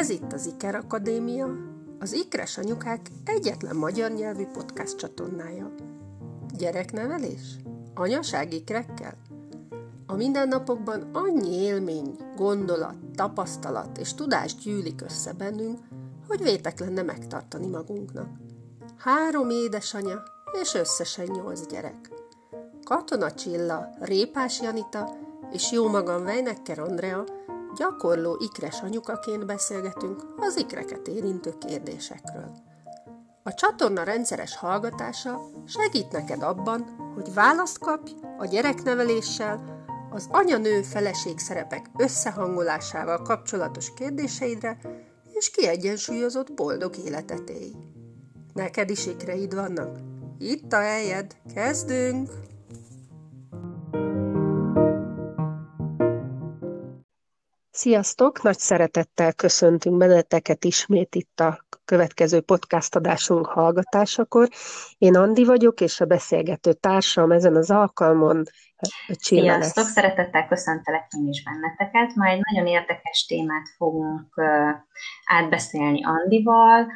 Ez itt az Iker Akadémia, az Ikres Anyukák egyetlen magyar nyelvű podcast csatornája. Gyereknevelés? Anyaság ikrekkel? A mindennapokban annyi élmény, gondolat, tapasztalat és tudás gyűlik össze bennünk, hogy vétek lenne megtartani magunknak. Három édesanya és összesen nyolc gyerek. Katona Csilla, Répás Janita és jó magam Vejnekker Andrea gyakorló ikres anyukaként beszélgetünk az ikreket érintő kérdésekről. A csatorna rendszeres hallgatása segít neked abban, hogy választ kapj a gyerekneveléssel, az anya-nő feleség szerepek összehangolásával kapcsolatos kérdéseidre, és kiegyensúlyozott boldog életet élj. Neked is ikreid vannak? Itt a helyed, kezdünk! Sziasztok! Nagy szeretettel köszöntünk benneteket ismét itt a következő podcast adásunk hallgatásakor. Én Andi vagyok, és a beszélgető társam ezen az alkalmon Csilla Sziasztok! Lesz. Szeretettel köszöntelek én is benneteket. Ma egy nagyon érdekes témát fogunk átbeszélni Andival,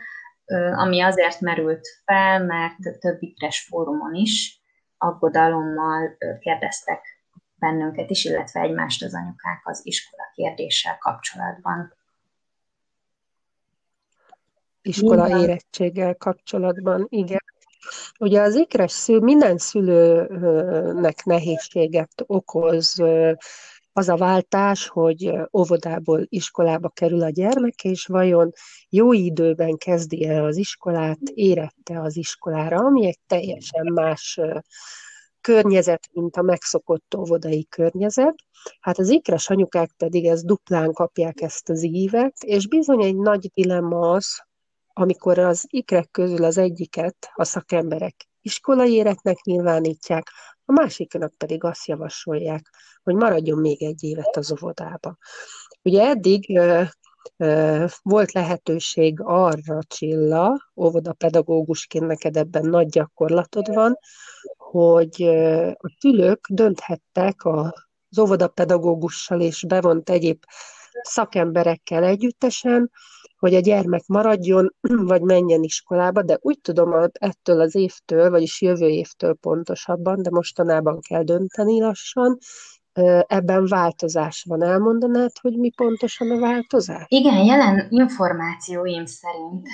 ami azért merült fel, mert több ikres fórumon is aggodalommal kérdeztek bennünket is, illetve egymást az anyukák az iskola kérdéssel kapcsolatban. Iskola igen. érettséggel kapcsolatban, igen. Ugye az ikres szül, minden szülőnek nehézséget okoz az a váltás, hogy óvodából iskolába kerül a gyermek, és vajon jó időben kezdi el az iskolát, érette az iskolára, ami egy teljesen más környezet, mint a megszokott óvodai környezet. Hát az ikres anyukák pedig ezt duplán kapják ezt az ívet, és bizony egy nagy dilemma az, amikor az ikrek közül az egyiket a szakemberek iskolai életnek nyilvánítják, a másiknak pedig azt javasolják, hogy maradjon még egy évet az óvodába. Ugye eddig volt lehetőség arra, Csilla, óvodapedagógusként neked ebben nagy gyakorlatod van, hogy a szülők dönthettek az óvodapedagógussal és bevont egyéb szakemberekkel együttesen, hogy a gyermek maradjon, vagy menjen iskolába, de úgy tudom, ettől az évtől, vagyis jövő évtől pontosabban, de mostanában kell dönteni lassan, ebben változás van. Elmondanád, hogy mi pontosan a változás? Igen, jelen információim szerint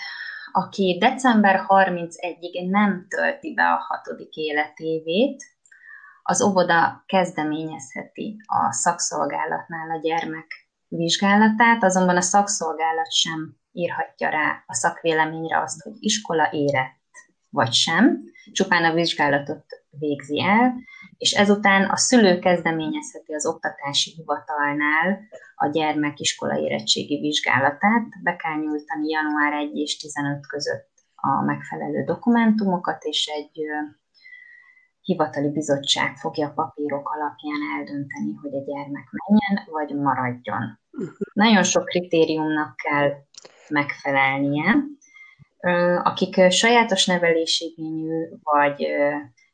aki december 31-ig nem tölti be a hatodik életévét, az óvoda kezdeményezheti a szakszolgálatnál a gyermek vizsgálatát, azonban a szakszolgálat sem írhatja rá a szakvéleményre azt, hogy iskola érett vagy sem, csupán a vizsgálatot végzi el, és ezután a szülő kezdeményezheti az oktatási hivatalnál a gyermek iskola érettségi vizsgálatát. Be kell nyújtani január 1 és 15 között a megfelelő dokumentumokat, és egy hivatali bizottság fogja a papírok alapján eldönteni, hogy a gyermek menjen, vagy maradjon. Nagyon sok kritériumnak kell megfelelnie. Akik sajátos nevelésigényű, vagy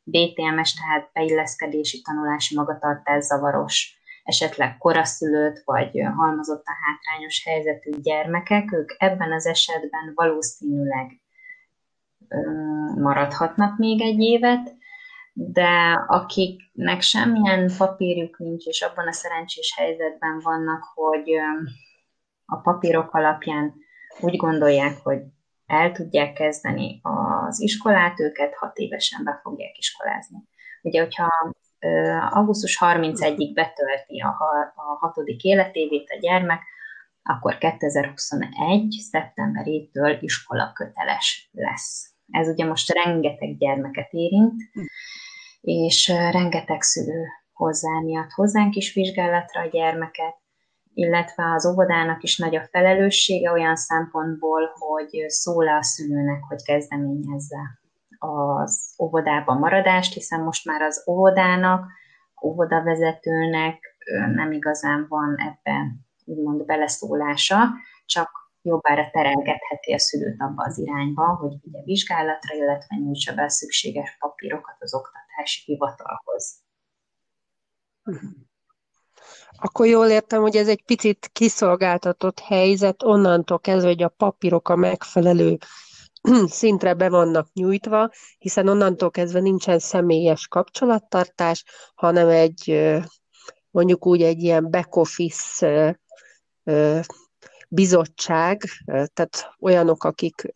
BTMS, tehát beilleszkedési tanulási magatartás zavaros, esetleg koraszülött vagy halmozottan hátrányos helyzetű gyermekek, ők ebben az esetben valószínűleg maradhatnak még egy évet, de akiknek semmilyen papírjuk nincs, és abban a szerencsés helyzetben vannak, hogy a papírok alapján úgy gondolják, hogy el tudják kezdeni az iskolát, őket hat évesen be fogják iskolázni. Ugye, hogyha augusztus 31-ig betölti a, a hatodik életévét a gyermek, akkor 2021. szeptemberétől iskola köteles lesz. Ez ugye most rengeteg gyermeket érint, és rengeteg szülő hozzá miatt hozzánk is vizsgálatra a gyermeket, illetve az óvodának is nagy a felelőssége olyan szempontból, hogy szól a szülőnek, hogy kezdeményezze az óvodában maradást, hiszen most már az óvodának, óvodavezetőnek nem igazán van ebben úgymond beleszólása, csak jobbára terelgetheti a szülőt abba az irányba, hogy vigye vizsgálatra, illetve nyújtsa be szükséges papírokat az oktatási hivatalhoz. Akkor jól értem, hogy ez egy picit kiszolgáltatott helyzet, onnantól kezdve, hogy a papírok a megfelelő szintre be vannak nyújtva, hiszen onnantól kezdve nincsen személyes kapcsolattartás, hanem egy mondjuk úgy egy ilyen back-office bizottság, tehát olyanok, akik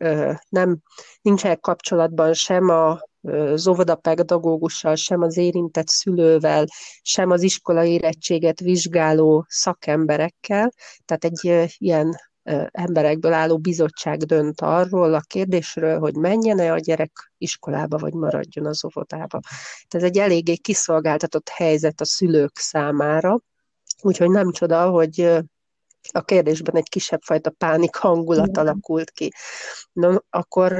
nem nincsenek kapcsolatban sem a az óvodapedagógussal, sem az érintett szülővel, sem az iskola érettséget vizsgáló szakemberekkel. Tehát egy ilyen emberekből álló bizottság dönt arról a kérdésről, hogy menjen-e a gyerek iskolába, vagy maradjon az óvodába. Tehát ez egy eléggé kiszolgáltatott helyzet a szülők számára, úgyhogy nem csoda, hogy a kérdésben egy kisebb fajta pánik hangulat alakult ki. No, akkor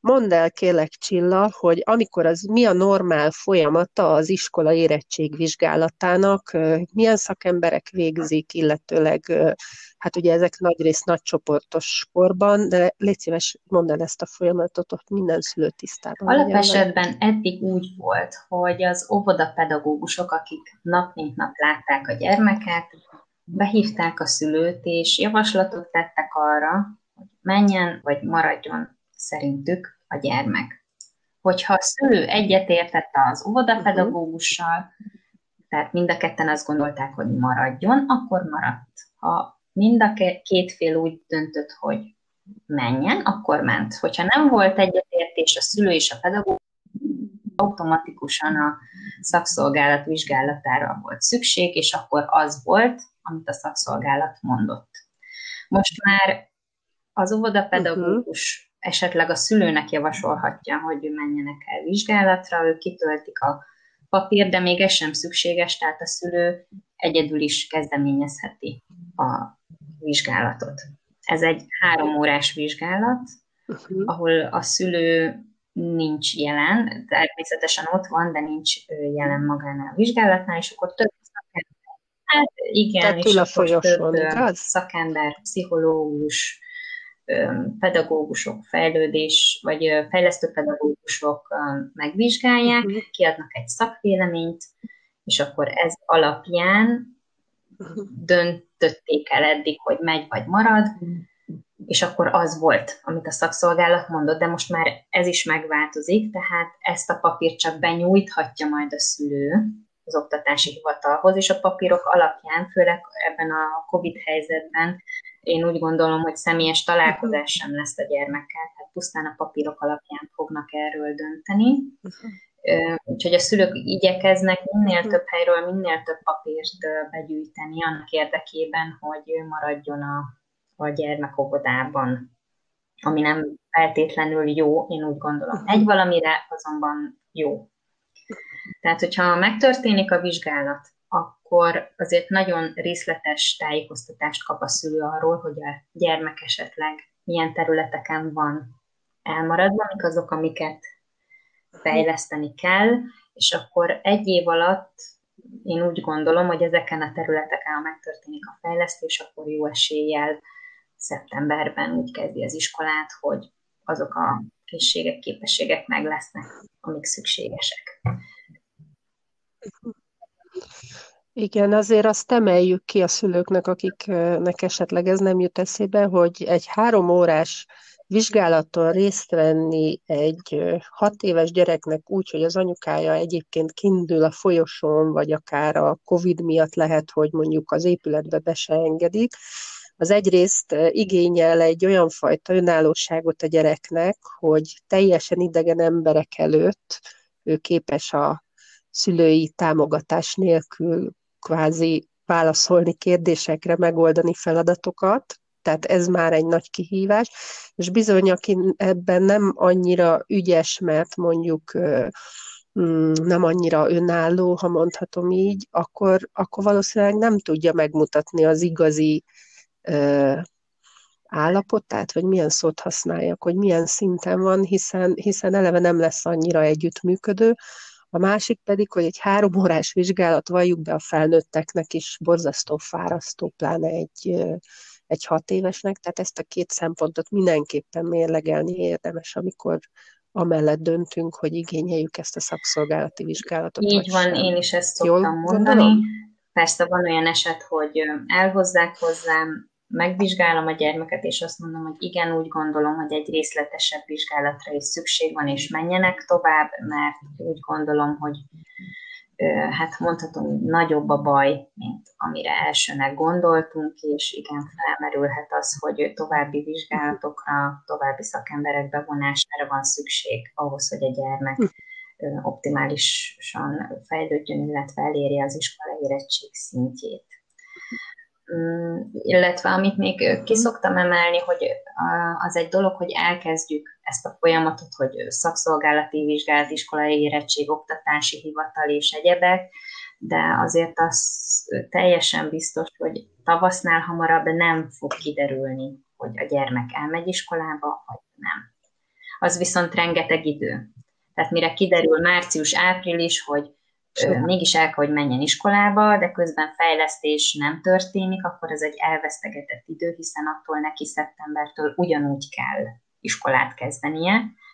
Mondd el kérlek, Csilla, hogy amikor az mi a normál folyamata az iskola érettségvizsgálatának, milyen szakemberek végzik, illetőleg, hát ugye ezek nagyrészt nagycsoportos sporban, de légy szíves, mondd el ezt a folyamatot, ott minden szülő tisztában. Alapesetben eddig úgy volt, hogy az óvodapedagógusok, akik nap mint nap látták a gyermeket, behívták a szülőt, és javaslatot tettek arra, hogy menjen, vagy maradjon szerintük a gyermek. Hogyha a szülő egyetértette az óvodapedagógussal, tehát mind a ketten azt gondolták, hogy maradjon, akkor maradt. Ha mind a két fél úgy döntött, hogy menjen, akkor ment. Hogyha nem volt egyetértés a szülő és a pedagógus, automatikusan a szakszolgálat vizsgálatára volt szükség, és akkor az volt, amit a szakszolgálat mondott. Most már az óvodapedagógus esetleg a szülőnek javasolhatja, hogy menjenek el vizsgálatra, ők kitöltik a papír, de még ez sem szükséges, tehát a szülő egyedül is kezdeményezheti a vizsgálatot. Ez egy három órás vizsgálat, uh-huh. ahol a szülő nincs jelen, természetesen ott van, de nincs jelen magánál a vizsgálatnál, és akkor több szakember, hát igen, Tehát és akkor több szakember, pszichológus, pedagógusok, fejlődés, vagy fejlesztő pedagógusok megvizsgálják, uh-huh. kiadnak egy szakvéleményt, és akkor ez alapján uh-huh. döntötték el eddig, hogy megy vagy marad, és akkor az volt, amit a szakszolgálat mondott, de most már ez is megváltozik, tehát ezt a papírt csak benyújthatja majd a szülő az oktatási hivatalhoz, és a papírok alapján, főleg ebben a COVID helyzetben én úgy gondolom, hogy személyes találkozás sem lesz a gyermekkel, tehát pusztán a papírok alapján fognak erről dönteni. Úgyhogy a szülők igyekeznek minél több helyről, minél több papírt begyűjteni annak érdekében, hogy maradjon a, a gyermek óvodában, ami nem feltétlenül jó, én úgy gondolom. Egy valamire azonban jó. Tehát, hogyha megtörténik a vizsgálat, akkor azért nagyon részletes tájékoztatást kap a szülő arról, hogy a gyermek esetleg milyen területeken van elmaradva, mik azok, amiket fejleszteni kell, és akkor egy év alatt én úgy gondolom, hogy ezeken a területeken, ha megtörténik a fejlesztés, akkor jó eséllyel szeptemberben úgy kezdi az iskolát, hogy azok a készségek, képességek meg lesznek, amik szükségesek. Igen, azért azt emeljük ki a szülőknek, akiknek esetleg ez nem jut eszébe, hogy egy három órás vizsgálaton részt venni egy hat éves gyereknek úgy, hogy az anyukája egyébként kindül a folyosón, vagy akár a Covid miatt lehet, hogy mondjuk az épületbe be se engedik, az egyrészt igényel egy olyan fajta önállóságot a gyereknek, hogy teljesen idegen emberek előtt ő képes a szülői támogatás nélkül kvázi válaszolni kérdésekre, megoldani feladatokat, tehát ez már egy nagy kihívás, és bizony, aki ebben nem annyira ügyes, mert mondjuk mm, nem annyira önálló, ha mondhatom így, akkor, akkor valószínűleg nem tudja megmutatni az igazi állapotát, vagy milyen szót használjak, hogy milyen szinten van, hiszen, hiszen eleve nem lesz annyira együttműködő, a másik pedig, hogy egy három órás vizsgálat, valljuk be a felnőtteknek is borzasztó fárasztó, pláne egy, egy hat évesnek, tehát ezt a két szempontot mindenképpen mérlegelni érdemes, amikor amellett döntünk, hogy igényeljük ezt a szakszolgálati vizsgálatot. Így van, sem. én is ezt szoktam Jól mondani. Gondolom? Persze van olyan eset, hogy elhozzák hozzám, megvizsgálom a gyermeket, és azt mondom, hogy igen, úgy gondolom, hogy egy részletesebb vizsgálatra is szükség van, és menjenek tovább, mert úgy gondolom, hogy hát mondhatom, nagyobb a baj, mint amire elsőnek gondoltunk, és igen, felmerülhet az, hogy további vizsgálatokra, további szakemberek bevonására van szükség ahhoz, hogy a gyermek optimálisan fejlődjön, illetve elérje az iskola érettség szintjét. Illetve amit még ki szoktam emelni, hogy az egy dolog, hogy elkezdjük ezt a folyamatot, hogy szakszolgálati vizsgálat, iskolai érettség, oktatási hivatal és egyebek, de azért az teljesen biztos, hogy tavasznál hamarabb nem fog kiderülni, hogy a gyermek elmegy iskolába, vagy nem. Az viszont rengeteg idő. Tehát mire kiderül március-április, hogy Szóval. mégis el kell, hogy menjen iskolába, de közben fejlesztés nem történik, akkor ez egy elvesztegetett idő, hiszen attól neki szeptembertől ugyanúgy kell iskolát kezdenie.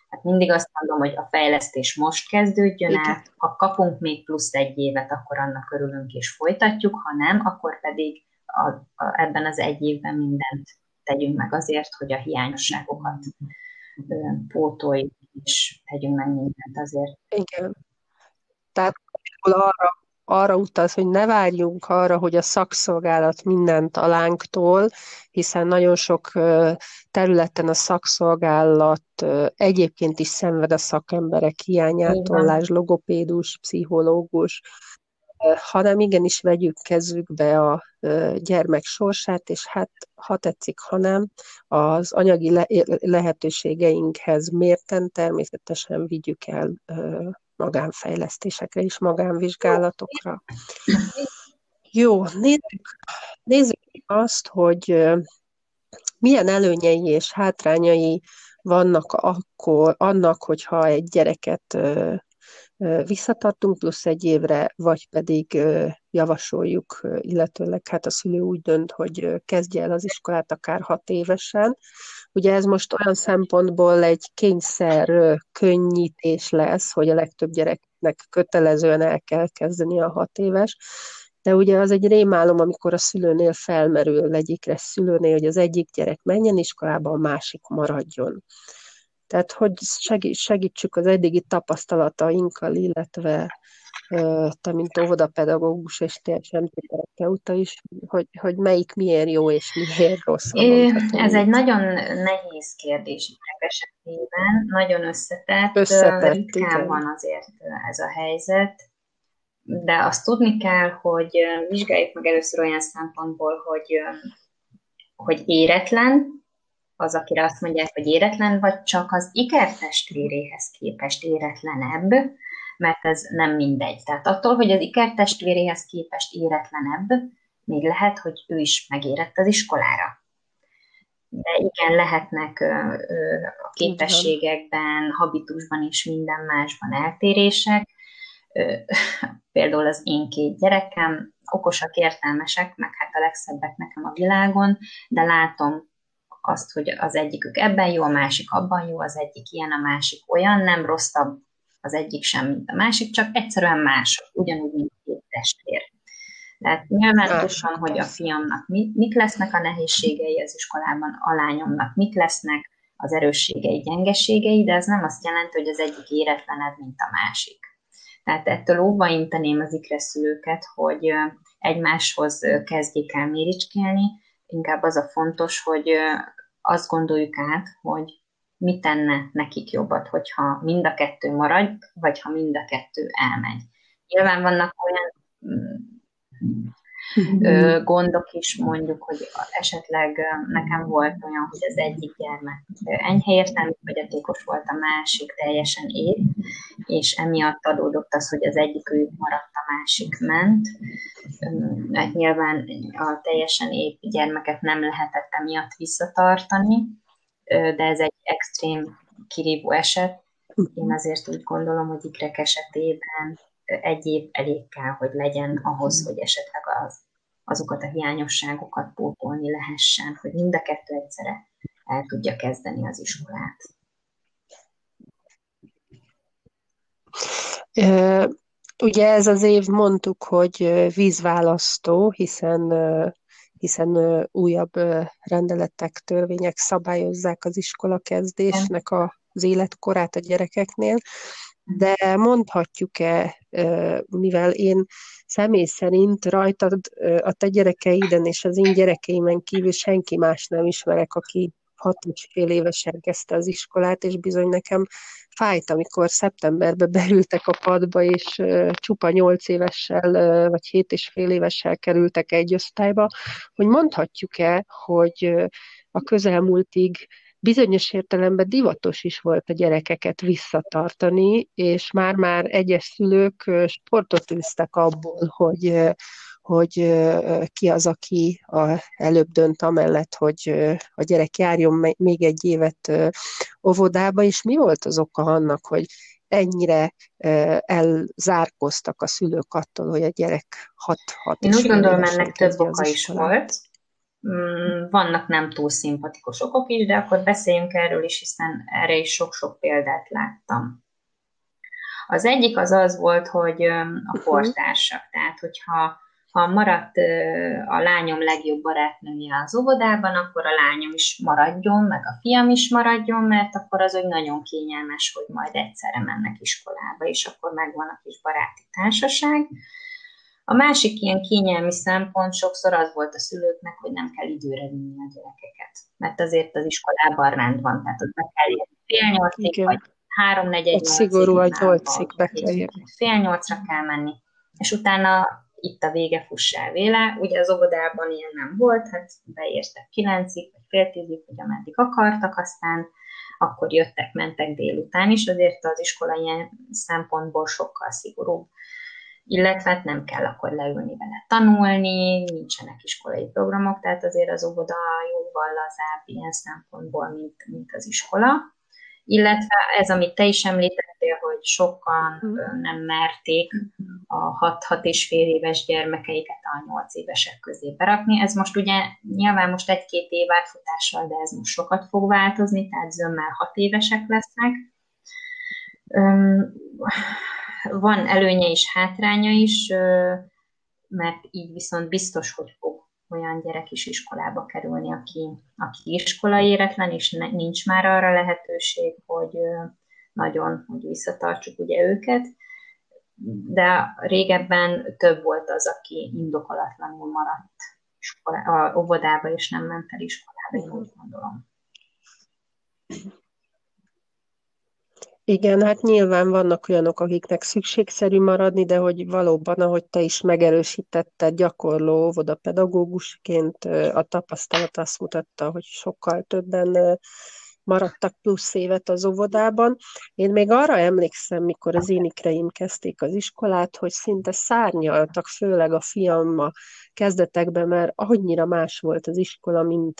Hát mindig azt mondom, hogy a fejlesztés most kezdődjön Igen. el, ha kapunk még plusz egy évet, akkor annak örülünk és folytatjuk, ha nem, akkor pedig a, a, ebben az egy évben mindent tegyünk meg azért, hogy a hiányosságokat pótoljuk, és tegyünk meg mindent azért. Igen. Tehát arra, arra utaz, hogy ne várjunk arra, hogy a szakszolgálat mindent alánkról, hiszen nagyon sok területen a szakszolgálat egyébként is szenved a szakemberek hiányától, lásd logopédus, pszichológus, hanem igenis vegyük kezükbe a gyermek sorsát, és hát ha tetszik, ha nem, az anyagi le- lehetőségeinkhez mérten természetesen vigyük el magánfejlesztésekre és magánvizsgálatokra. Jó, nézzük, nézzük azt, hogy milyen előnyei és hátrányai vannak akkor annak, hogyha egy gyereket visszatartunk plusz egy évre, vagy pedig javasoljuk, illetőleg hát a szülő úgy dönt, hogy kezdje el az iskolát akár hat évesen, Ugye ez most olyan szempontból egy kényszer könnyítés lesz, hogy a legtöbb gyereknek kötelezően el kell kezdeni a hat éves, de ugye az egy rémálom, amikor a szülőnél felmerül egyikre szülőnél, hogy az egyik gyerek menjen iskolába, a másik maradjon. Tehát, hogy segítsük az eddigi tapasztalatainkkal, illetve te, mint óvodapedagógus és teljesen terapeuta is, hogy, hogy melyik miért jó és miért rossz. Ez egy nagyon nehéz kérdés esetében, nagyon összetett, összetett ritkán van azért ez a helyzet, de azt tudni kell, hogy vizsgáljuk meg először olyan szempontból, hogy, hogy éretlen, az, akire azt mondják, hogy éretlen, vagy csak az ikertestvéréhez képest éretlenebb, mert ez nem mindegy. Tehát attól, hogy az ikertestvéréhez képest éretlenebb, még lehet, hogy ő is megérett az iskolára. De igen, lehetnek a képességekben, habitusban és minden másban eltérések. Például az én két gyerekem, okosak, értelmesek, meg hát a legszebbek nekem a világon, de látom azt, hogy az egyikük ebben jó, a másik abban jó, az egyik ilyen, a másik olyan, nem rosszabb az egyik sem, mint a másik, csak egyszerűen más, ugyanúgy, mint két testvér. Tehát nyilvánosan, hogy a fiamnak mit, mik lesznek a nehézségei az iskolában, a lányomnak mik lesznek az erősségei, gyengeségei, de ez nem azt jelenti, hogy az egyik éretlenebb, mint a másik. Tehát ettől óva inteném az ikreszülőket, hogy egymáshoz kezdjék el méricskélni, inkább az a fontos, hogy azt gondoljuk át, hogy mi tenne nekik jobbat, hogyha mind a kettő marad, vagy ha mind a kettő elmegy. Nyilván vannak olyan ö, gondok is, mondjuk, hogy esetleg nekem volt olyan, hogy az egyik gyermek enyhe értelmű fogyatékos volt, a másik teljesen épp, és emiatt adódott az, hogy az egyik ő maradt, a másik ment. Hát nyilván a teljesen épp gyermeket nem lehetett emiatt visszatartani, de ez egy extrém kirívó eset. Én azért úgy gondolom, hogy ikrek esetében egy év elég kell, hogy legyen ahhoz, hogy esetleg az, azokat a hiányosságokat pótolni lehessen, hogy mind a kettő egyszerre el tudja kezdeni az iskolát. Ugye ez az év mondtuk, hogy vízválasztó, hiszen hiszen újabb rendeletek, törvények szabályozzák az iskola kezdésnek az életkorát a gyerekeknél, de mondhatjuk-e, mivel én személy szerint rajtad a te gyerekeiden és az én gyerekeimen kívül senki más nem ismerek, aki hat és fél évesen kezdte az iskolát, és bizony nekem fájt, amikor szeptemberbe beültek a padba, és csupa nyolc évessel, vagy hét és fél évessel kerültek egy osztályba, hogy mondhatjuk-e, hogy a közelmúltig bizonyos értelemben divatos is volt a gyerekeket visszatartani, és már-már egyes szülők sportot űztek abból, hogy, hogy ki az, aki a, előbb dönt amellett, hogy a gyerek járjon még egy évet óvodába, és mi volt az oka annak, hogy ennyire elzárkoztak a szülők attól, hogy a gyerek hat, hat Én úgy gondolom, ennek több oka is volt. Mm, vannak nem túl szimpatikus okok is, de akkor beszéljünk erről is, hiszen erre is sok-sok példát láttam. Az egyik az az volt, hogy a kortársak, mhm. tehát hogyha ha maradt a lányom legjobb barátnője az óvodában, akkor a lányom is maradjon, meg a fiam is maradjon, mert akkor az hogy nagyon kényelmes, hogy majd egyszerre mennek iskolába, és akkor megvan a kis baráti társaság. A másik ilyen kényelmi szempont sokszor az volt a szülőknek, hogy nem kell időre vinni a gyerekeket. Mert azért az iskolában rend van, tehát ott be kell érni fél nyolcig, vagy három negyed Szigorú a nyolcig be kell érni. Fél nyolcra kell menni. És utána itt a vége, fuss el véle. Ugye az óvodában ilyen nem volt, hát beértek kilencig, vagy fél tízig, vagy ameddig akartak, aztán akkor jöttek, mentek délután is, azért az iskola ilyen szempontból sokkal szigorúbb. Illetve hát nem kell akkor leülni vele tanulni, nincsenek iskolai programok, tehát azért az óvoda jóval lazább ilyen szempontból, mint, mint az iskola illetve ez, amit te is említettél, hogy sokan mm. nem merték a 6-6 és fél éves gyermekeiket a 8 évesek közé berakni. Ez most ugye nyilván most egy-két év átfutással, de ez most sokat fog változni, tehát zömmel 6 évesek lesznek. Van előnye is, hátránya is, mert így viszont biztos, hogy fog olyan gyerek is iskolába kerülni, aki, aki iskola éretlen, és ne, nincs már arra lehetőség, hogy nagyon hogy visszatartsuk ugye őket, de régebben több volt az, aki indokolatlanul maradt iskola, a óvodába, és nem ment el iskolába, én úgy gondolom. Igen, hát nyilván vannak olyanok, akiknek szükségszerű maradni, de hogy valóban, ahogy te is megerősítetted, gyakorló óvodapedagógusként a tapasztalat azt mutatta, hogy sokkal többen maradtak plusz évet az óvodában. Én még arra emlékszem, mikor az énikreim kezdték az iskolát, hogy szinte szárnyaltak, főleg a fiam a kezdetekben, mert annyira más volt az iskola, mint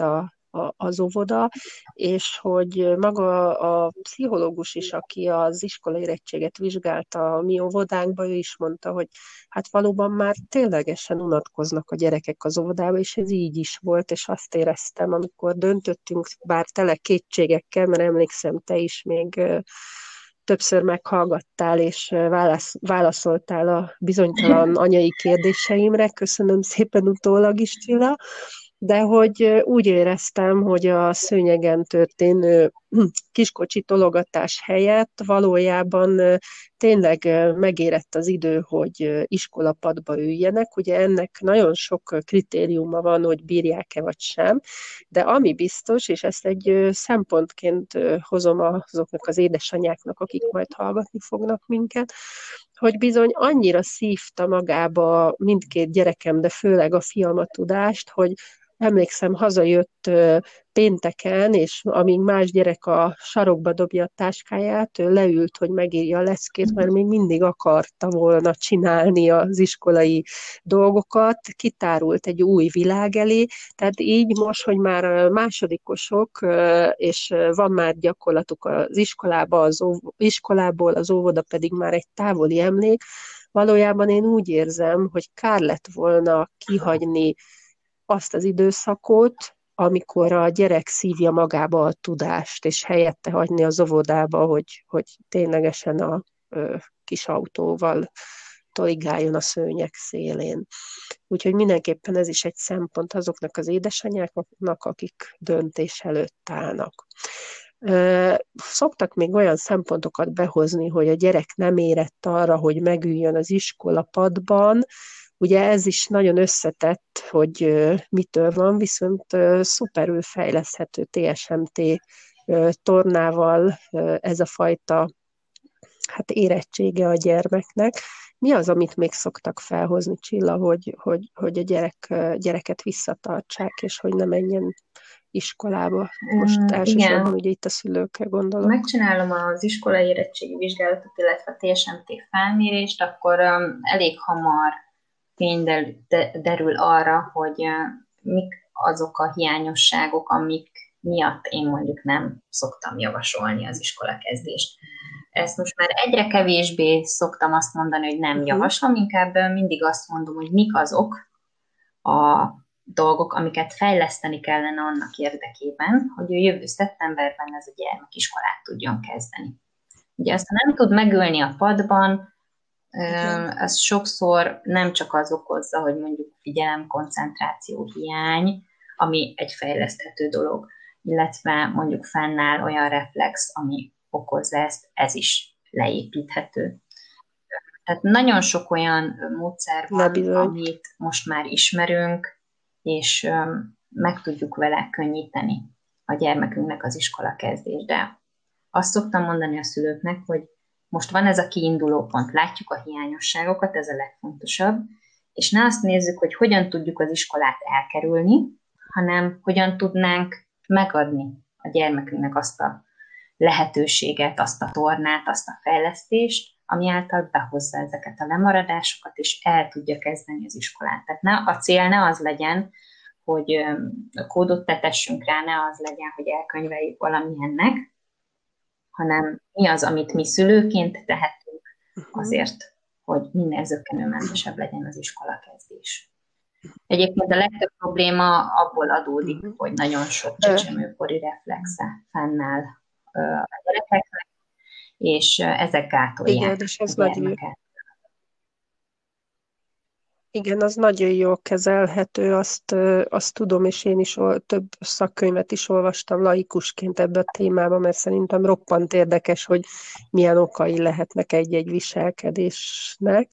a, az óvoda, és hogy maga a pszichológus is, aki az iskola érettséget vizsgálta a mi óvodánkba, ő is mondta, hogy hát valóban már ténylegesen unatkoznak a gyerekek az óvodába, és ez így is volt, és azt éreztem, amikor döntöttünk, bár tele kétségekkel, mert emlékszem, te is még többször meghallgattál, és válasz, válaszoltál a bizonytalan anyai kérdéseimre. Köszönöm szépen utólag is, Csilla de hogy úgy éreztem, hogy a szőnyegen történő kiskocsi tologatás helyett valójában tényleg megérett az idő, hogy iskolapadba üljenek. Ugye ennek nagyon sok kritériuma van, hogy bírják-e vagy sem, de ami biztos, és ezt egy szempontként hozom azoknak az édesanyáknak, akik majd hallgatni fognak minket, hogy bizony annyira szívta magába mindkét gyerekem, de főleg a fiam a tudást, hogy emlékszem, hazajött pénteken, és amíg más gyerek a sarokba dobja a táskáját, ő leült, hogy megírja a leckét, mert még mindig akarta volna csinálni az iskolai dolgokat, kitárult egy új világ elé, tehát így most, hogy már másodikosok, és van már gyakorlatuk az iskolába, az óv, iskolából, az óvoda pedig már egy távoli emlék, valójában én úgy érzem, hogy kár lett volna kihagyni azt az időszakot, amikor a gyerek szívja magába a tudást, és helyette hagyni az óvodába, hogy, hogy ténylegesen a ö, kis autóval toligáljon a szőnyek szélén. Úgyhogy mindenképpen ez is egy szempont azoknak az édesanyáknak, akik döntés előtt állnak. Szoktak még olyan szempontokat behozni, hogy a gyerek nem érett arra, hogy megüljön az iskola padban, Ugye ez is nagyon összetett, hogy mitől van, viszont szuperül fejleszthető TSMT tornával ez a fajta hát érettsége a gyermeknek. Mi az, amit még szoktak felhozni, Csilla, hogy, hogy, hogy a gyerek, gyereket visszatartsák, és hogy ne menjen iskolába? Most mm, elsősorban Igen. ugye itt a szülőkre gondolok. Megcsinálom az iskolai érettségi vizsgálatot, illetve a TSMT felmérést, akkor um, elég hamar fény derül arra, hogy mik azok a hiányosságok, amik miatt én mondjuk nem szoktam javasolni az iskola kezdést. Ezt most már egyre kevésbé szoktam azt mondani, hogy nem mhm. javaslom, inkább mindig azt mondom, hogy mik azok a dolgok, amiket fejleszteni kellene annak érdekében, hogy a jövő szeptemberben ez a gyermek iskolát tudjon kezdeni. Ugye azt, ha nem tud megölni a padban, ez sokszor nem csak az okozza, hogy mondjuk figyelem, koncentráció hiány, ami egy fejleszthető dolog, illetve mondjuk fennáll olyan reflex, ami okozza ezt, ez is leépíthető. Tehát nagyon sok olyan módszer van, amit most már ismerünk, és meg tudjuk vele könnyíteni a gyermekünknek az iskola kezdés. De azt szoktam mondani a szülőknek, hogy most van ez a kiinduló pont, látjuk a hiányosságokat, ez a legfontosabb, és ne azt nézzük, hogy hogyan tudjuk az iskolát elkerülni, hanem hogyan tudnánk megadni a gyermekünknek azt a lehetőséget, azt a tornát, azt a fejlesztést, ami által behozza ezeket a lemaradásokat, és el tudja kezdeni az iskolát. Tehát ne, a cél ne az legyen, hogy kódot tetessünk rá, ne az legyen, hogy elkönyveljük valamilyennek, hanem mi az, amit mi szülőként tehetünk mhm. azért, hogy minél zöggenőmentesebb legyen az iskola kezdés. Egyébként a legtöbb probléma abból adódik, uh-huh. hogy nagyon sok csecsemőkori reflexe fennáll a gyerekeknek, és ezek gátolják Igen, és ez a gyermeket. Igen, az nagyon jól kezelhető, azt, azt tudom, és én is több szakkönyvet is olvastam laikusként ebbe a témába, mert szerintem roppant érdekes, hogy milyen okai lehetnek egy-egy viselkedésnek.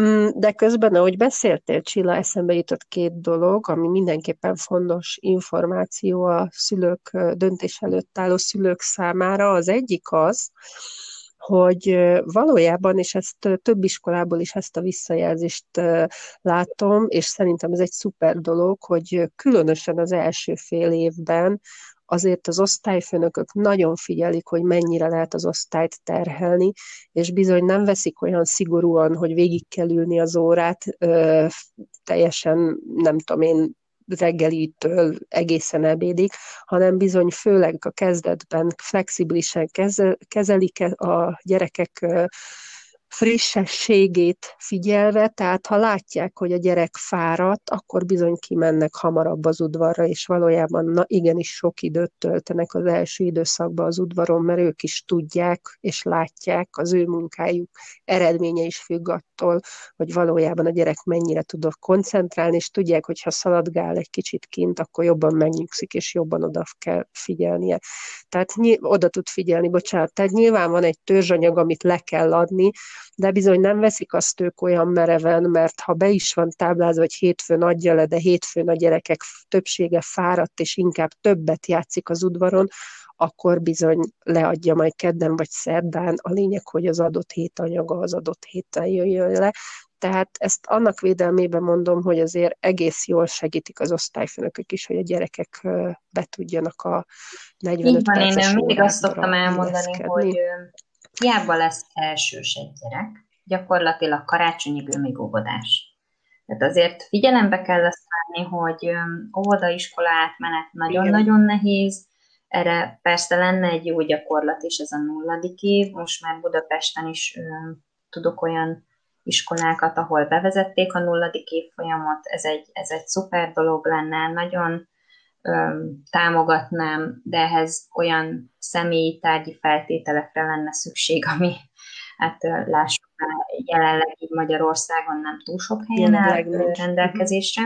Mm, de közben, ahogy beszéltél, Csilla, eszembe jutott két dolog, ami mindenképpen fontos információ a szülők, döntés előtt álló szülők számára. Az egyik az, hogy valójában, és ezt több iskolából is ezt a visszajelzést látom, és szerintem ez egy szuper dolog, hogy különösen az első fél évben azért az osztályfőnökök nagyon figyelik, hogy mennyire lehet az osztályt terhelni, és bizony nem veszik olyan szigorúan, hogy végig kell ülni az órát, teljesen, nem tudom én, reggelitől egészen ebédig, hanem bizony főleg a kezdetben flexibilisen kezelik a gyerekek frissességét figyelve, tehát ha látják, hogy a gyerek fáradt, akkor bizony kimennek hamarabb az udvarra, és valójában na, igenis sok időt töltenek az első időszakban az udvaron, mert ők is tudják és látják, az ő munkájuk eredménye is függ attól, hogy valójában a gyerek mennyire tud koncentrálni, és tudják, hogy ha szaladgál egy kicsit kint, akkor jobban megnyugszik, és jobban oda kell figyelnie. Tehát oda tud figyelni, bocsánat, tehát nyilván van egy törzsanyag, amit le kell adni, de bizony nem veszik azt ők olyan mereven, mert ha be is van táblázva, hogy hétfőn adja le, de hétfőn a gyerekek többsége fáradt, és inkább többet játszik az udvaron, akkor bizony leadja majd kedden vagy szerdán. A lényeg, hogy az adott hét anyaga az adott héten jöjjön le. Tehát ezt annak védelmében mondom, hogy azért egész jól segítik az osztályfőnökök is, hogy a gyerekek be tudjanak a 45 Így van, én mindig azt szoktam elmondani, hogy hiába lesz elsős egy gyerek, gyakorlatilag karácsonyig ő még óvodás. Tehát azért figyelembe kell azt venni, hogy óvodaiskola átmenet nagyon-nagyon nehéz, erre persze lenne egy jó gyakorlat is, ez a nulladik év. Most már Budapesten is tudok olyan iskolákat, ahol bevezették a nulladik évfolyamot. Ez egy, ez egy szuper dolog lenne, nagyon támogatnám, de ehhez olyan személyi tárgyi feltételekre lenne szükség, ami hát lássuk jelenleg így Magyarországon nem túl sok helyen áll rendelkezésre,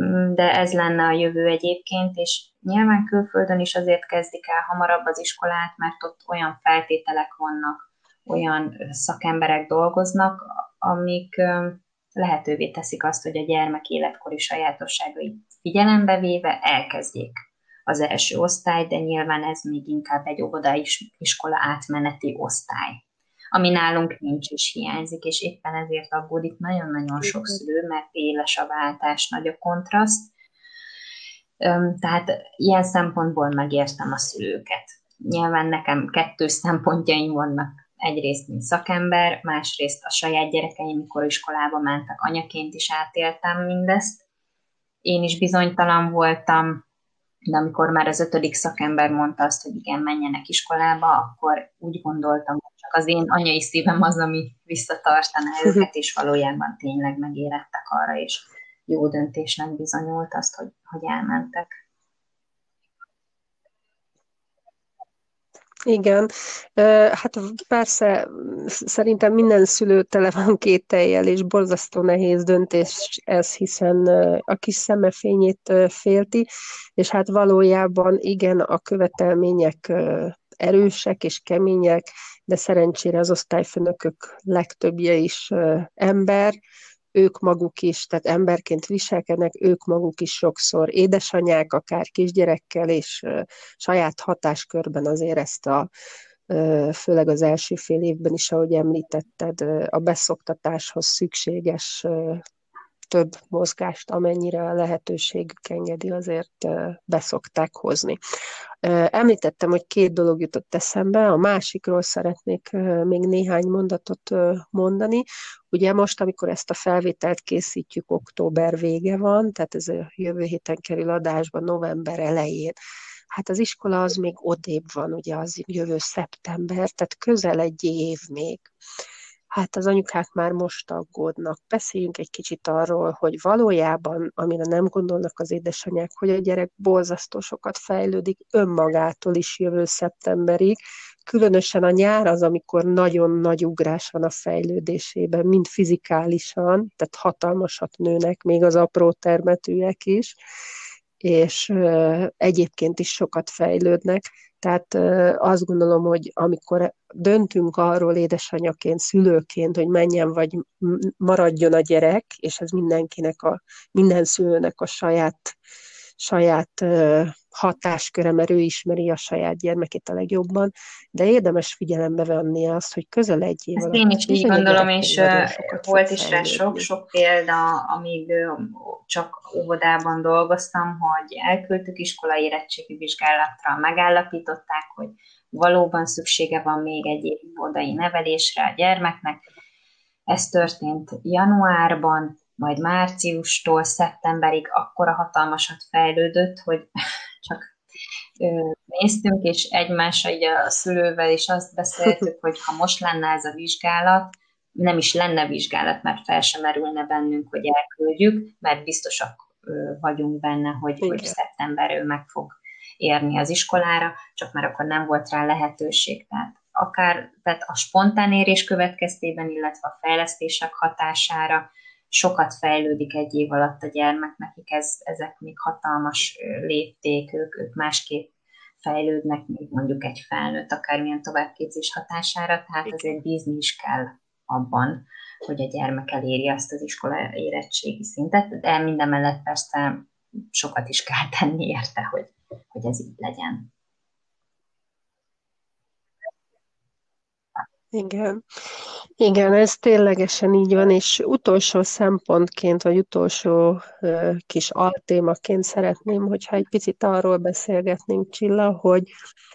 mm, de ez lenne a jövő egyébként, és nyilván külföldön is azért kezdik el hamarabb az iskolát, mert ott olyan feltételek vannak, olyan szakemberek dolgoznak, amik lehetővé teszik azt, hogy a gyermek életkori sajátosságait figyelembe véve elkezdjék. Az első osztály, de nyilván ez még inkább egy óvodai iskola átmeneti osztály, ami nálunk nincs is hiányzik, és éppen ezért aggódik nagyon-nagyon sok szülő, mert éles a váltás, nagy a kontraszt, tehát ilyen szempontból megértem a szülőket. Nyilván nekem kettős szempontjaim vannak egyrészt, mint szakember, másrészt a saját gyerekeim, mikor iskolába mentek, anyaként is átéltem mindezt. Én is bizonytalan voltam, de amikor már az ötödik szakember mondta azt, hogy igen, menjenek iskolába, akkor úgy gondoltam, hogy csak az én anyai szívem az, ami visszatartaná őket, és valójában tényleg megérettek arra, és jó döntésnek bizonyult azt, hogy, hogy elmentek. Igen, hát persze szerintem minden szülő tele van két tejjel, és borzasztó nehéz döntés ez, hiszen a kis szemefényét félti, és hát valójában igen, a követelmények erősek és kemények, de szerencsére az osztályfőnökök legtöbbje is ember, ők maguk is, tehát emberként viselkednek, ők maguk is sokszor édesanyák, akár kisgyerekkel, és saját hatáskörben azért ezt a főleg az első fél évben is, ahogy említetted, a beszoktatáshoz szükséges több mozgást, amennyire a lehetőségük engedi, azért beszokták hozni. Említettem, hogy két dolog jutott eszembe, a másikról szeretnék még néhány mondatot mondani. Ugye most, amikor ezt a felvételt készítjük, október vége van, tehát ez a jövő héten kerül adásba, november elején. Hát az iskola az még odébb van, ugye az jövő szeptember, tehát közel egy év még hát az anyukák már most aggódnak. Beszéljünk egy kicsit arról, hogy valójában, amire nem gondolnak az édesanyák, hogy a gyerek borzasztó sokat fejlődik önmagától is jövő szeptemberig, különösen a nyár az, amikor nagyon nagy ugrás van a fejlődésében, mind fizikálisan, tehát hatalmasat nőnek, még az apró termetűek is, és egyébként is sokat fejlődnek, tehát azt gondolom, hogy amikor döntünk arról édesanyaként, szülőként, hogy menjen vagy maradjon a gyerek, és ez mindenkinek, a, minden szülőnek a saját, saját hatásköre, mert ő ismeri a saját gyermekét a legjobban, de érdemes figyelembe venni azt, hogy közel egy év Ezt én is így gondolom, és volt is rá sok, sok példa, amíg csak óvodában dolgoztam, hogy elküldtük iskolai érettségi vizsgálatra, megállapították, hogy valóban szüksége van még egy év óvodai nevelésre a gyermeknek. Ez történt januárban, majd márciustól szeptemberig akkora hatalmasat fejlődött, hogy csak néztünk, és egymásra így a szülővel is azt beszéltük, hogy ha most lenne ez a vizsgálat, nem is lenne vizsgálat, mert fel sem merülne bennünk, hogy elküldjük, mert biztosak vagyunk benne, hogy, hogy szeptember ő meg fog érni az iskolára, csak már akkor nem volt rá lehetőség. Tehát akár tehát a spontán érés következtében, illetve a fejlesztések hatására sokat fejlődik egy év alatt a gyermek, nekik ez, ezek még hatalmas lépték, ők, ők másképp fejlődnek, még mondjuk egy felnőtt, akármilyen továbbképzés hatására, tehát azért bízni is kell abban, hogy a gyermek eléri azt az iskola érettségi szintet, de minden mellett persze sokat is kell tenni érte, hogy, hogy ez így legyen. Igen. Igen, ez ténylegesen így van, és utolsó szempontként, vagy utolsó uh, kis altémaként szeretném, hogyha egy picit arról beszélgetnénk, Csilla, hogy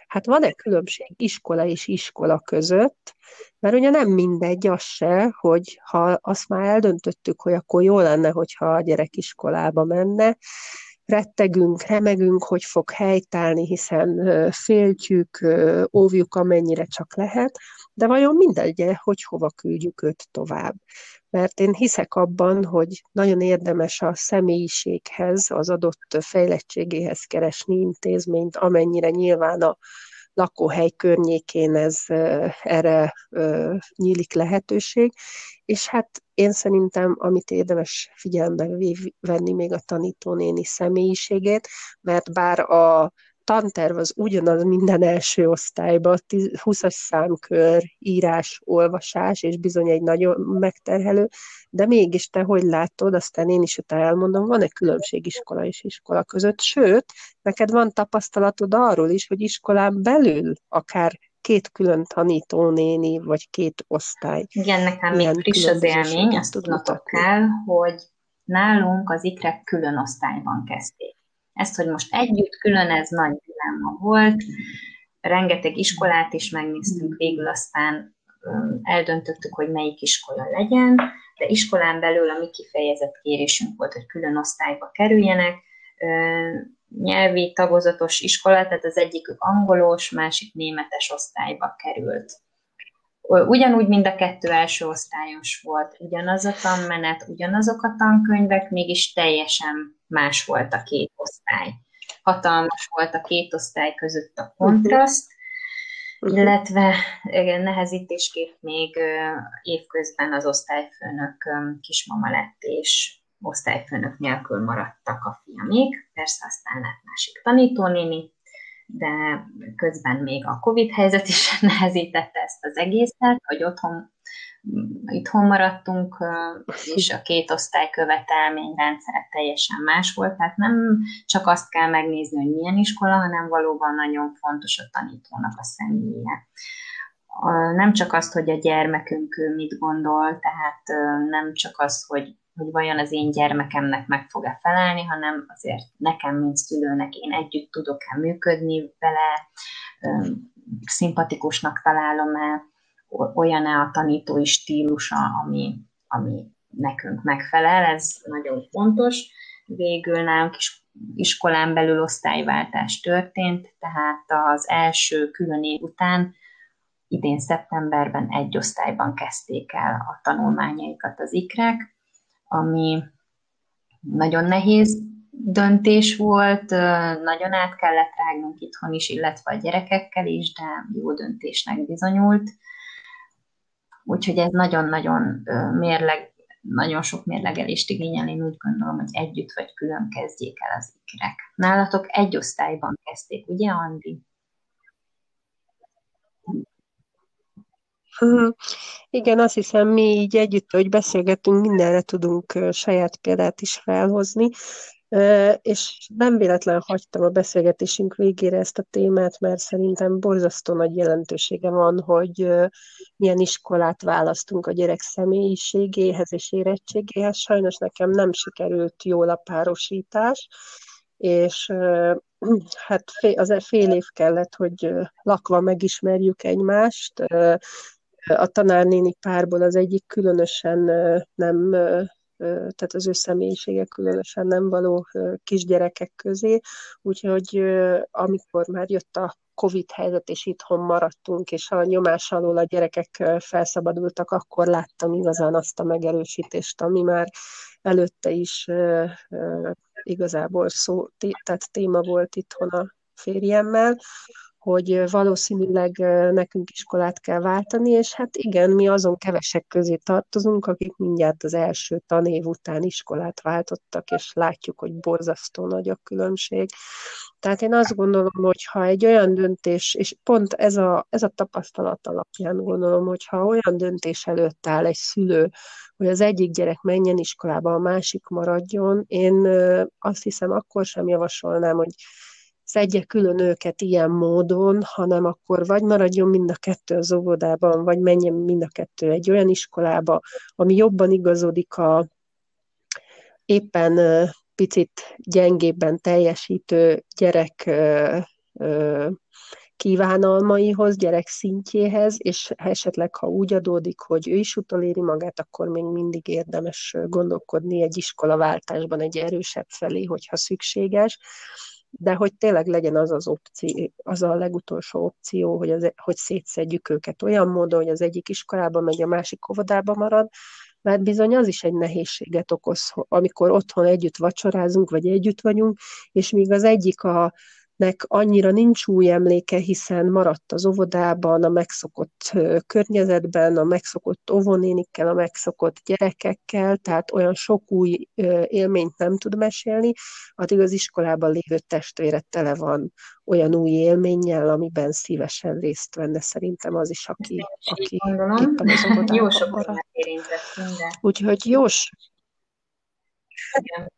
hát van-e különbség iskola és iskola között, mert ugye nem mindegy az se, hogy ha azt már eldöntöttük, hogy akkor jó lenne, hogyha a gyerek iskolába menne, rettegünk, remegünk, hogy fog helytállni, hiszen féltjük, óvjuk amennyire csak lehet, de vajon mindegy hogy hova küldjük őt tovább. Mert én hiszek abban, hogy nagyon érdemes a személyiséghez, az adott fejlettségéhez keresni intézményt, amennyire nyilván a lakóhely környékén ez erre nyílik lehetőség, és hát én szerintem, amit érdemes figyelembe venni még a tanítónéni személyiségét, mert bár a tanterv az ugyanaz minden első osztályban, 20-as számkör, írás, olvasás, és bizony egy nagyon megterhelő, de mégis te hogy látod, aztán én is utána elmondom, van-e különbség iskola és iskola között, sőt, neked van tapasztalatod arról is, hogy iskolán belül akár két külön tanítónéni, vagy két osztály. Igen, nekem még friss az élmény, azt tudnotok kell, hogy nálunk az ikrek külön osztályban kezdték. Ezt, hogy most együtt, külön, ez nagy dilemma volt. Rengeteg iskolát is megnéztünk, végül aztán eldöntöttük, hogy melyik iskola legyen, de iskolán belül a mi kifejezett kérésünk volt, hogy külön osztályba kerüljenek. Nyelvi tagozatos iskola, tehát az egyikük angolos, másik németes osztályba került. Ugyanúgy mind a kettő első osztályos volt, ugyanaz a tanmenet, ugyanazok a tankönyvek, mégis teljesen más volt a két osztály. Hatalmas volt a két osztály között a kontraszt, uh-huh. illetve nehezítésképp még évközben az osztályfőnök kismama lett, és osztályfőnök nélkül maradtak a fiamék, persze aztán lett másik tanítónéni, de közben még a Covid helyzet is nehezítette ezt az egészet, hogy otthon itthon maradtunk, és a két osztály követelményrendszer teljesen más volt, tehát nem csak azt kell megnézni, hogy milyen iskola, hanem valóban nagyon fontos a tanítónak a személye. Nem csak azt, hogy a gyermekünk mit gondol, tehát nem csak az, hogy hogy vajon az én gyermekemnek meg fog-e felelni, hanem azért nekem, mint szülőnek én együtt tudok-e működni vele, szimpatikusnak találom-e, olyan-e a tanítói stílusa, ami, ami nekünk megfelel, ez nagyon fontos. Végül nálunk is iskolán belül osztályváltás történt, tehát az első külön év után idén szeptemberben egy osztályban kezdték el a tanulmányaikat az ikrek, ami nagyon nehéz döntés volt, nagyon át kellett rágnunk itthon is, illetve a gyerekekkel is, de jó döntésnek bizonyult. Úgyhogy ez nagyon-nagyon mérleg, nagyon sok mérlegelést igényel, én úgy gondolom, hogy együtt vagy külön kezdjék el az ikrek. Nálatok egy osztályban kezdték, ugye, Andi? Igen, azt hiszem, mi így együtt, hogy beszélgetünk, mindenre tudunk saját példát is felhozni, és nem véletlen hagytam a beszélgetésünk végére ezt a témát, mert szerintem borzasztó nagy jelentősége van, hogy milyen iskolát választunk a gyerek személyiségéhez és érettségéhez. Sajnos nekem nem sikerült jól a párosítás, és hát az fél év kellett, hogy lakva megismerjük egymást, a tanárnéni párból az egyik különösen nem, tehát az ő személyisége különösen nem való kisgyerekek közé, úgyhogy amikor már jött a Covid helyzet, és itthon maradtunk, és a nyomás alól a gyerekek felszabadultak, akkor láttam igazán azt a megerősítést, ami már előtte is igazából szó, tehát téma volt itthon a férjemmel, hogy valószínűleg nekünk iskolát kell váltani, és hát igen, mi azon kevesek közé tartozunk, akik mindjárt az első tanév után iskolát váltottak, és látjuk, hogy borzasztó nagy a különbség. Tehát én azt gondolom, hogy ha egy olyan döntés, és pont ez a, ez a tapasztalat alapján gondolom, hogy ha olyan döntés előtt áll egy szülő, hogy az egyik gyerek menjen iskolába, a másik maradjon, én azt hiszem akkor sem javasolnám, hogy szedje külön őket ilyen módon, hanem akkor vagy maradjon mind a kettő az óvodában, vagy menjen mind a kettő egy olyan iskolába, ami jobban igazodik a éppen picit gyengébben teljesítő gyerek kívánalmaihoz, gyerek szintjéhez, és esetleg, ha úgy adódik, hogy ő is utoléri magát, akkor még mindig érdemes gondolkodni egy iskolaváltásban egy erősebb felé, hogyha szükséges de hogy tényleg legyen az az opció, az a legutolsó opció, hogy, az, hogy szétszedjük őket olyan módon, hogy az egyik iskolába megy, a másik óvodába marad, mert bizony az is egy nehézséget okoz, amikor otthon együtt vacsorázunk, vagy együtt vagyunk, és míg az egyik a nek annyira nincs új emléke, hiszen maradt az óvodában, a megszokott környezetben, a megszokott óvonénikkel, a megszokott gyerekekkel, tehát olyan sok új élményt nem tud mesélni, addig az iskolában lévő testvére tele van olyan új élménnyel, amiben szívesen részt venne szerintem az is, aki, aki éppen az Jó sok maradt. Úgyhogy jó Igen.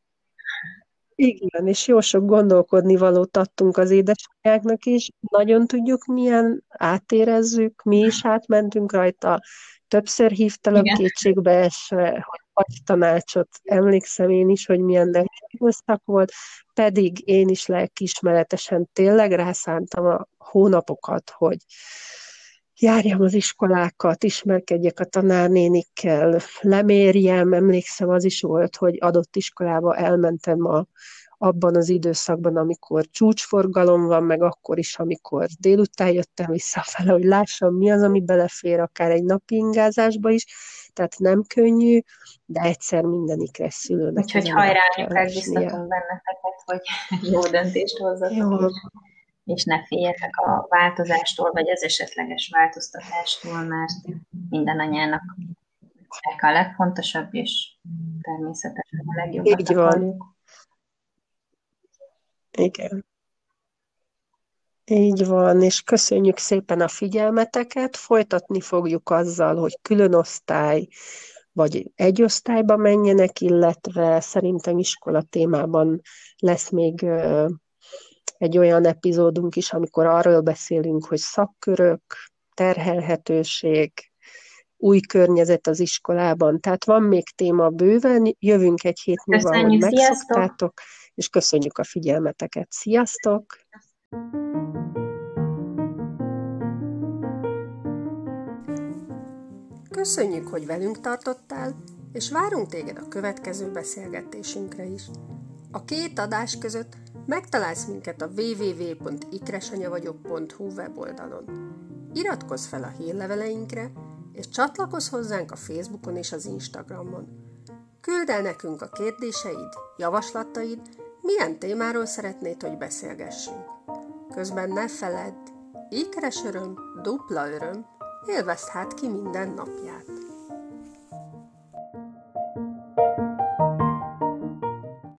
Igen, és jó sok gondolkodni valót adtunk az édesanyáknak is. Nagyon tudjuk, milyen átérezzük, mi is átmentünk rajta. Többször hívtalak Igen. kétségbe esve, hogy vagy tanácsot. Emlékszem én is, hogy milyen nehéz volt, pedig én is lelkiismeretesen tényleg rászántam a hónapokat, hogy járjam az iskolákat, ismerkedjek a tanárnénikkel, lemérjem, emlékszem az is volt, hogy adott iskolába elmentem a, abban az időszakban, amikor csúcsforgalom van, meg akkor is, amikor délután jöttem visszafele, hogy lássam, mi az, ami belefér akár egy napi ingázásba is, tehát nem könnyű, de egyszer mindenikre szülőnek. Úgyhogy hajrá, biztatunk benneteket, hogy jó döntést hozzatok. Jó és ne féljetek a változástól, vagy az esetleges változtatástól, mert minden anyának a legfontosabb, és természetesen a legjobbat Így van. Akarjuk. Igen. Így van, és köszönjük szépen a figyelmeteket. Folytatni fogjuk azzal, hogy külön osztály, vagy egy osztályba menjenek, illetve szerintem iskola témában lesz még egy olyan epizódunk is, amikor arról beszélünk, hogy szakkörök, terhelhetőség, új környezet az iskolában. Tehát van még téma bőven, jövünk egy hét múlva, hogy megszoktátok, és köszönjük a figyelmeteket. Sziasztok! Köszönjük, hogy velünk tartottál, és várunk téged a következő beszélgetésünkre is. A két adás között Megtalálsz minket a www.ikresanyavagyok.hu weboldalon. Iratkozz fel a hírleveleinkre, és csatlakozz hozzánk a Facebookon és az Instagramon. Küld el nekünk a kérdéseid, javaslataid, milyen témáról szeretnéd, hogy beszélgessünk. Közben ne feledd, ékeres öröm, dupla öröm, élvezd hát ki minden napját.